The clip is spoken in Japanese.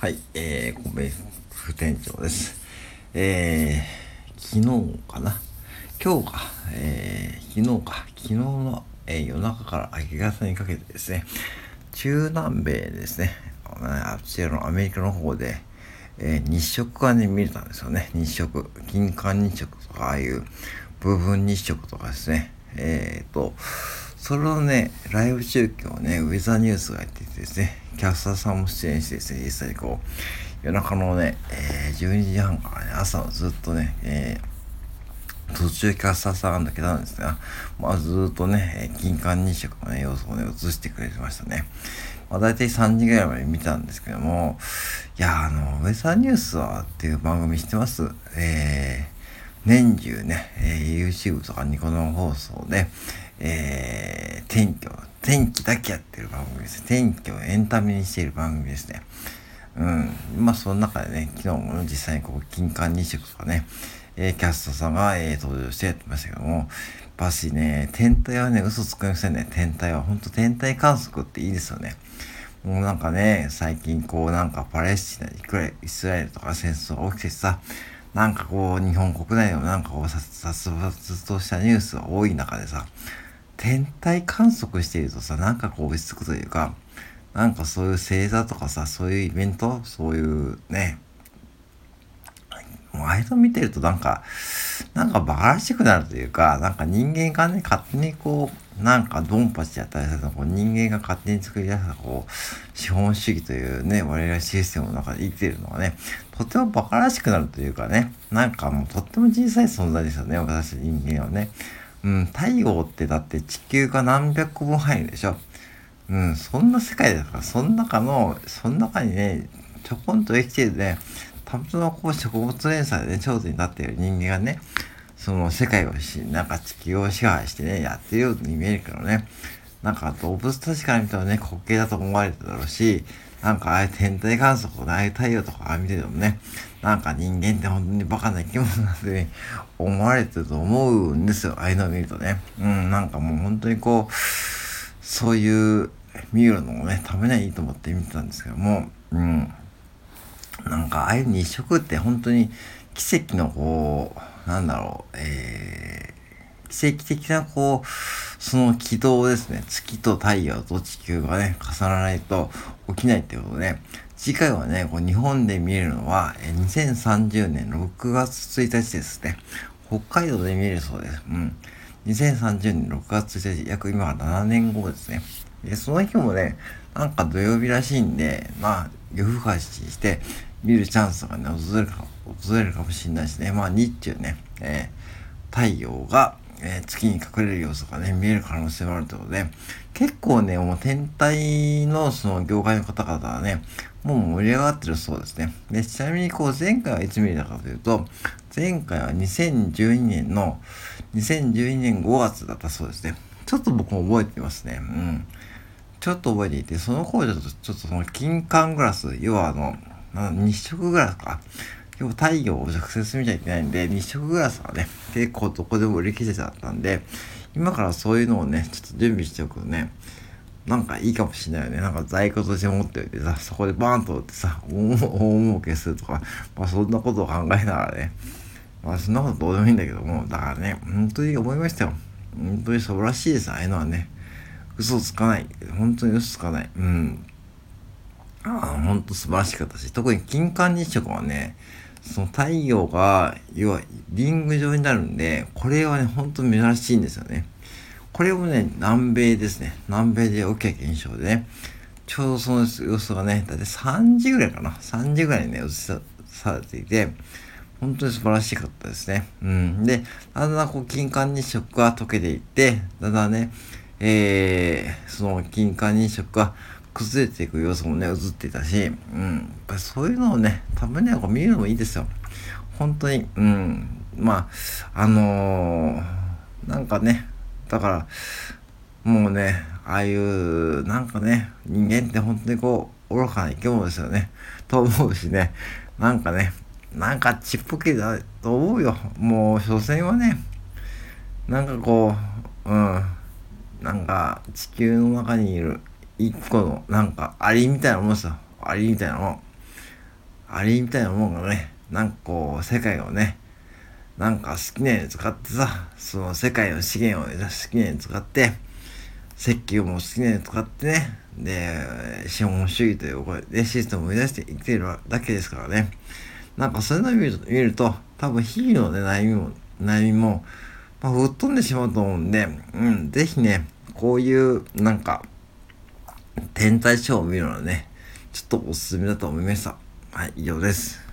はい、えー、米副店長です。えー、昨日かな？今日か、えー、昨日か、昨日の、えー、夜中から明け方にかけてですね、中南米ですね、あちらのアメリカの方で、えー、日食がね、見れたんですよね。日食。金環日食とか、ああいう部分日食とかですね。えっ、ー、と、それをね、ライブ中継をね、ウェザーニュースがやっててですね、キャスターさんも出演してですね、実際こう、夜中のね、えー、12時半からね、朝のずっとね、えー、途中キャスターさんが抜けたんですが、まあずっとね、金環日食のね、様子をね、映してくれてましたね。まあ大体3時ぐらいまで見たんですけども、いや、あの、ウェザーニュースはっていう番組知ってます？えー年中ね、えー、YouTube とかニコ生放送で、えー、天気を、天気だけやってる番組です。天気をエンタメにしている番組ですね。うん。まあ、その中でね、昨日も実際にこう、金環日食とかね、えー、キャストさんが、えー、登場してやってましたけども、やっぱしね、天体はね、嘘つくませんね。天体は。ほんと天体観測っていいですよね。もうなんかね、最近こうなんかパレスチナ、イスラエルとか戦争が起きてさ、なんかこう、日本国内のなんかこう、殺伐としたニュースが多い中でさ、天体観測しているとさ、なんかこう落ち着くというか、なんかそういう星座とかさ、そういうイベント、そういうね、もうああいうの見てるとなんか、なんかバカらしくなるというか、なんか人間がね、勝手にこう、なんかドンパチやったりすると、こう人間が勝手に作り出したこう、資本主義というね、我々システムの中で生きてるのがね、とても馬鹿らしくなるというかね、なんかもうとっても小さい存在ですよね、私人間はね。うん、太陽ってだって地球が何百個分入るでしょ。うん、そんな世界だから、その中の、その中にね、ちょこんと生きてるね、たまたまこう植物連鎖でね、頂点になっている人間がね、その世界をし、なんか地球を支配してね、やってるように見えるけどね、なんか動物たちから見たらね、滑稽だと思われてただろうし、なんかああいう天体観測ああい太陽とかああ見ててもね、なんか人間って本当にバカな生き物なんて、思われてると思うんですよ。ああいうのを見るとね。うん、なんかもう本当にこう、そういう見るのもね、ためないいと思って見てたんですけども、うん。なんかああいう日食って本当に奇跡のこう、なんだろう、えー、奇跡的なこう、その軌道ですね、月と太陽と地球がね、重ならないと起きないってことで、次回はね、こう日本で見えるのは、2030年6月1日ですね。北海道で見えるそうです。うん。2030年6月1日、約今7年後ですね。で、その日もね、なんか土曜日らしいんで、まあ、夜更かしして、見るチャンスがね、訪れるか、訪れるかもしれないしね。まあ、日中ね、えー、太陽が、えー、月に隠れる様子がね、見える可能性があるということで、結構ね、もう天体のその業界の方々はね、もう盛り上がってるそうですね。で、ちなみにこう前回はいつ見れたかというと、前回は2012年の、2012年5月だったそうですね。ちょっと僕も覚えてますね。うん。ちょっと覚えていて、その頃ちょっと、ちょっとその金管グラス、要はあの、日食グラスか。要は太陽を直接見ちゃいけないんで、日食グラスがね、結構どこでも売り切れちゃったんで、今からそういうのをね、ちょっと準備しておくとね、なんかいいかもしれないよね。なんか在庫として持っておいてさ、そこでバーンと売ってさ、大儲けするとか、まあそんなことを考えながらね、まあそんなことどうでもいいんだけども、だからね、本当に思いましたよ。本当に素晴らしいです、ああいうのはね。嘘つかない。本当に嘘つかない。うん。ああ、本当素晴らしかったし、特に金環日食はね、その太陽が、要はリング状になるんで、これはね、ほんと珍しいんですよね。これもね、南米ですね。南米で起きた現象でね、ちょうどその様子がね、だいたい3時ぐらいかな。3時ぐらいにね、映されていて、本当に素晴らしかったですね。うん。で、だんだんこう、金環日食が溶けていって、だんだんね、えー、その金環日食が崩れていく様子もね、映っていたし、うん。やっぱりそういうのをね、たまにはこう見るのもいいですよ。本当に、うん。まあ、あのー、なんかね、だから、もうね、ああいう、なんかね、人間って本当にこう、愚かな生き物ですよね。と思うしね、なんかね、なんかちっぽけだと思うよ。もう、所詮はね、なんかこう、うん、なんか地球の中にいる一個のなんかアリみたいなもんですよ。アリみたいなもん。アリみたいなもんがね、なんかこう、世界をね、なんか好きなように使ってさ、その世界の資源を好きなように使って、石油も好きなように使ってね、で、資本主義というこれでシステムを生み出して生きてるだけですからね。なんかそういうのを見ると、見ると多分日々のね、悩みも、悩みも、まあ、吹っ飛んでしまうと思うんで、うん、ぜひね、こういう、なんか、天体ショーを見るのはね、ちょっとおすすめだと思いました。はい、以上です。